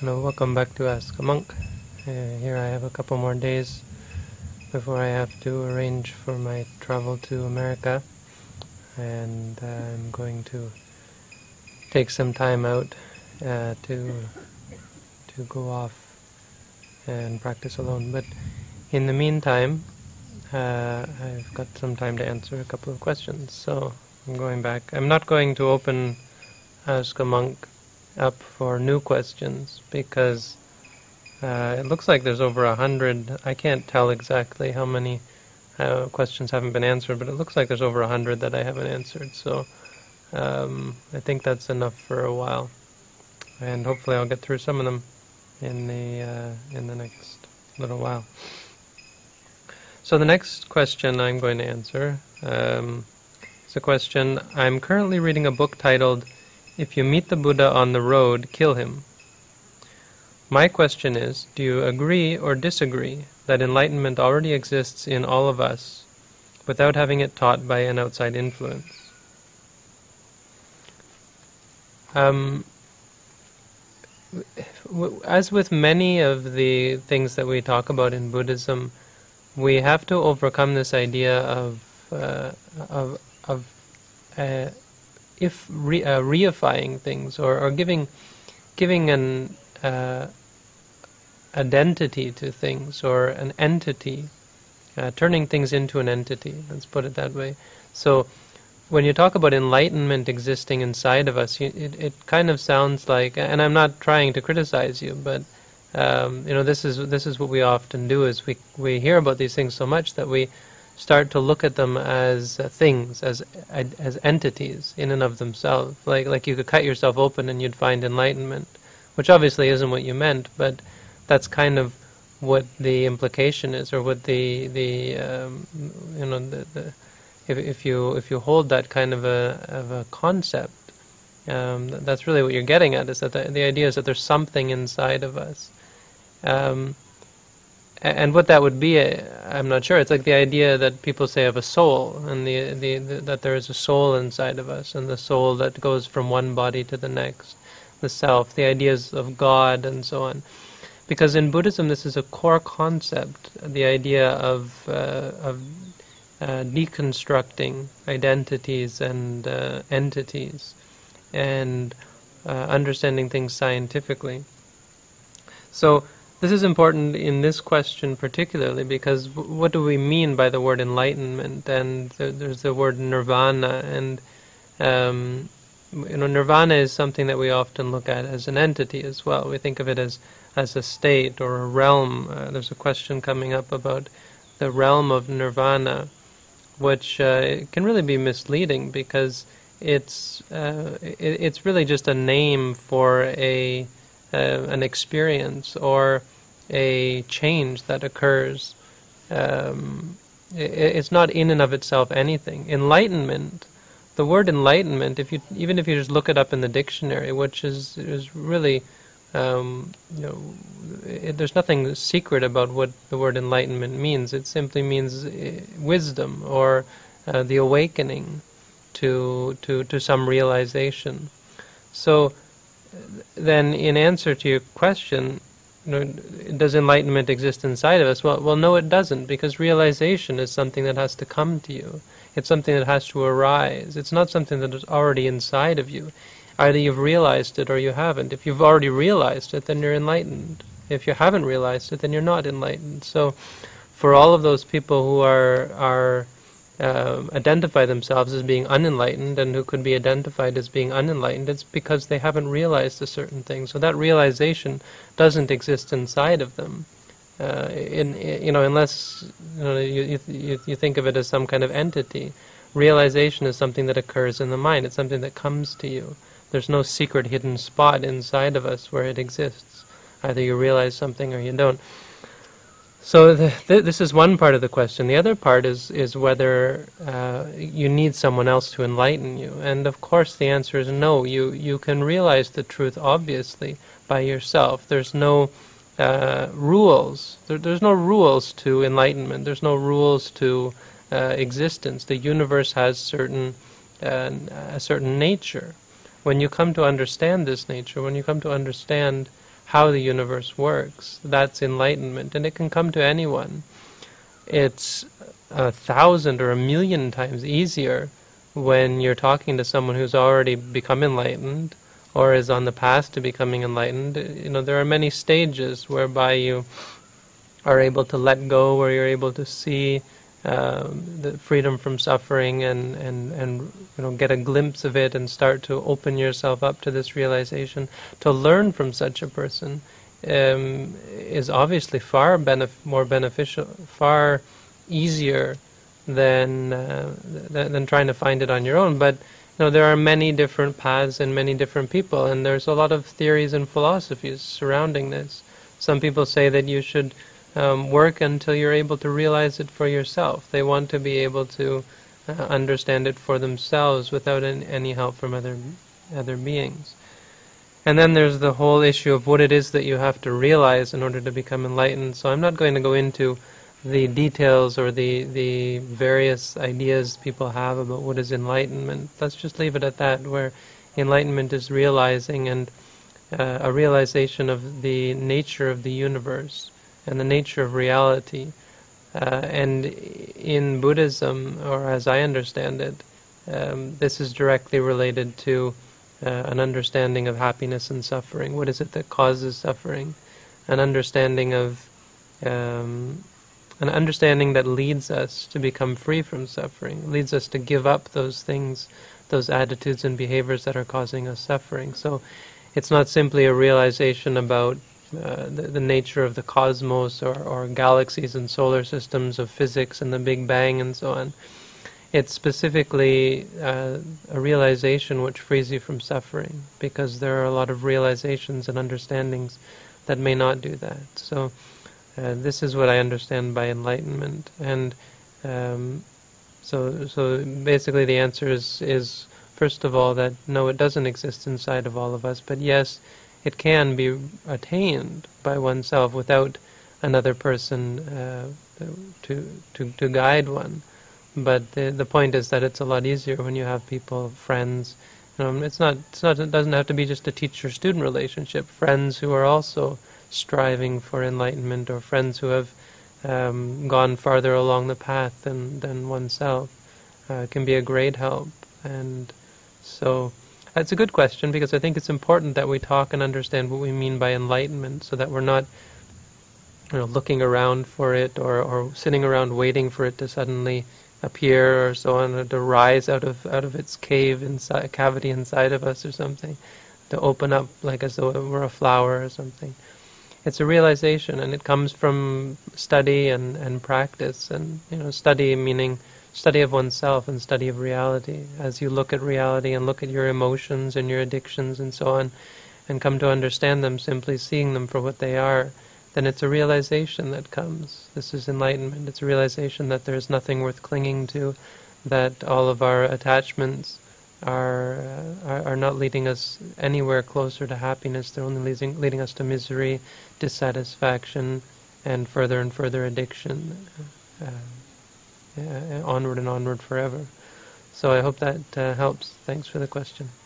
Hello, welcome back to Ask a Monk. Uh, here I have a couple more days before I have to arrange for my travel to America, and uh, I'm going to take some time out uh, to to go off and practice alone. But in the meantime, uh, I've got some time to answer a couple of questions. So I'm going back. I'm not going to open Ask a Monk up for new questions because uh, it looks like there's over a hundred. I can't tell exactly how many uh, questions haven't been answered, but it looks like there's over a hundred that I haven't answered. So um, I think that's enough for a while, and hopefully I'll get through some of them in the uh, in the next little while. So the next question I'm going to answer um, is a question. I'm currently reading a book titled if you meet the Buddha on the road, kill him. My question is do you agree or disagree that enlightenment already exists in all of us without having it taught by an outside influence? Um, as with many of the things that we talk about in Buddhism, we have to overcome this idea of uh, of of uh, if re, uh, reifying things or, or giving giving an uh, identity to things or an entity, uh, turning things into an entity. Let's put it that way. So when you talk about enlightenment existing inside of us, you, it it kind of sounds like, and I'm not trying to criticize you, but um, you know this is this is what we often do is we we hear about these things so much that we start to look at them as things, as as entities in and of themselves. Like like you could cut yourself open and you'd find enlightenment, which obviously isn't what you meant, but that's kind of what the implication is, or what the the um, you know the, the if if you if you hold that kind of a of a concept. Um, that's really what you're getting at. Is that the, the idea is that there's something inside of us, um, and what that would be, I'm not sure. It's like the idea that people say of a soul, and the, the, the, that there is a soul inside of us, and the soul that goes from one body to the next, the self, the ideas of God, and so on. Because in Buddhism, this is a core concept: the idea of uh, of uh, deconstructing identities and uh, entities, and uh, understanding things scientifically. So this is important in this question particularly because what do we mean by the word enlightenment? And there's the word nirvana, and um, you know, nirvana is something that we often look at as an entity as well. We think of it as as a state or a realm. Uh, there's a question coming up about the realm of nirvana, which uh, can really be misleading because it's uh, it, it's really just a name for a uh, an experience or a change that occurs. Um, it, it's not in and of itself anything. Enlightenment, the word enlightenment, if you even if you just look it up in the dictionary, which is is really, um, you know, it, there's nothing secret about what the word enlightenment means. It simply means uh, wisdom or uh, the awakening to to to some realization. So then in answer to your question, you know, does enlightenment exist inside of us? Well, well, no, it doesn't, because realization is something that has to come to you. It's something that has to arise. It's not something that is already inside of you. Either you've realized it or you haven't. If you've already realized it, then you're enlightened. If you haven't realized it, then you're not enlightened. So, for all of those people who are are uh, identify themselves as being unenlightened and who could be identified as being unenlightened, it's because they haven't realized a certain thing. So that realization doesn't exist inside of them. Uh, in, you know, unless you, know, you, you, you think of it as some kind of entity. Realization is something that occurs in the mind. It's something that comes to you. There's no secret hidden spot inside of us where it exists. Either you realize something or you don't. So the, th- this is one part of the question. The other part is is whether uh, you need someone else to enlighten you. And of course, the answer is no. You you can realize the truth obviously by yourself. There's no uh, rules. There, there's no rules to enlightenment. There's no rules to uh, existence. The universe has certain uh, a certain nature. When you come to understand this nature, when you come to understand how the universe works. That's enlightenment, and it can come to anyone. It's a thousand or a million times easier when you're talking to someone who's already become enlightened or is on the path to becoming enlightened. You know, there are many stages whereby you are able to let go, where you're able to see um, the freedom from suffering and, and, and you know get a glimpse of it and start to open yourself up to this realization. To learn from such a person um, is obviously far benef- more beneficial, far easier than, uh, th- than trying to find it on your own. But you know there are many different paths and many different people, and there's a lot of theories and philosophies surrounding this. Some people say that you should um, work until you're able to realize it for yourself. They want to be able to uh, understand it for themselves without any help from other other beings. And then there's the whole issue of what it is that you have to realize in order to become enlightened. So I'm not going to go into the details or the the various ideas people have about what is enlightenment. Let's just leave it at that, where enlightenment is realizing and uh, a realization of the nature of the universe and the nature of reality. Uh, and in Buddhism, or as I understand it, um, this is directly related to uh, an understanding of happiness and suffering. What is it that causes suffering? An understanding of um, an understanding that leads us to become free from suffering, leads us to give up those things, those attitudes and behaviors that are causing us suffering. So it's not simply a realization about uh, the, the, nature of the cosmos or, or galaxies and solar systems of physics and the Big Bang and so on. It's specifically uh, a realization which frees you from suffering because there are a lot of realizations and understandings that may not do that. So, uh, this is what I understand by enlightenment. And um, so, so basically, the answer is, is first of all that no, it doesn't exist inside of all of us, but yes, it can be attained by oneself without another person uh, to, to, to guide one. But the, the point is that it's a lot easier when you have people, friends. Um, it's not. It's not. It doesn't have to be just a teacher-student relationship. Friends who are also striving for enlightenment, or friends who have um, gone farther along the path than than oneself, uh, can be a great help. And so, it's a good question because I think it's important that we talk and understand what we mean by enlightenment so that we're not you know, looking around for it or, or sitting around waiting for it to suddenly appear or so on, or to rise out of out of its cave inside cavity inside of us or something, to open up like as though it were a flower or something. It's a realization, and it comes from study and, and practice, and you know, study meaning study of oneself and study of reality. As you look at reality and look at your emotions and your addictions and so on, and come to understand them, simply seeing them for what they are, then it's a realization that comes. This is enlightenment. It's a realization that there's nothing worth clinging to, that all of our attachments are, uh, are, are not leading us anywhere closer to happiness. They're only leading, leading us to misery, dissatisfaction, and further and further addiction. Uh, onward and onward forever. So I hope that uh, helps. Thanks for the question.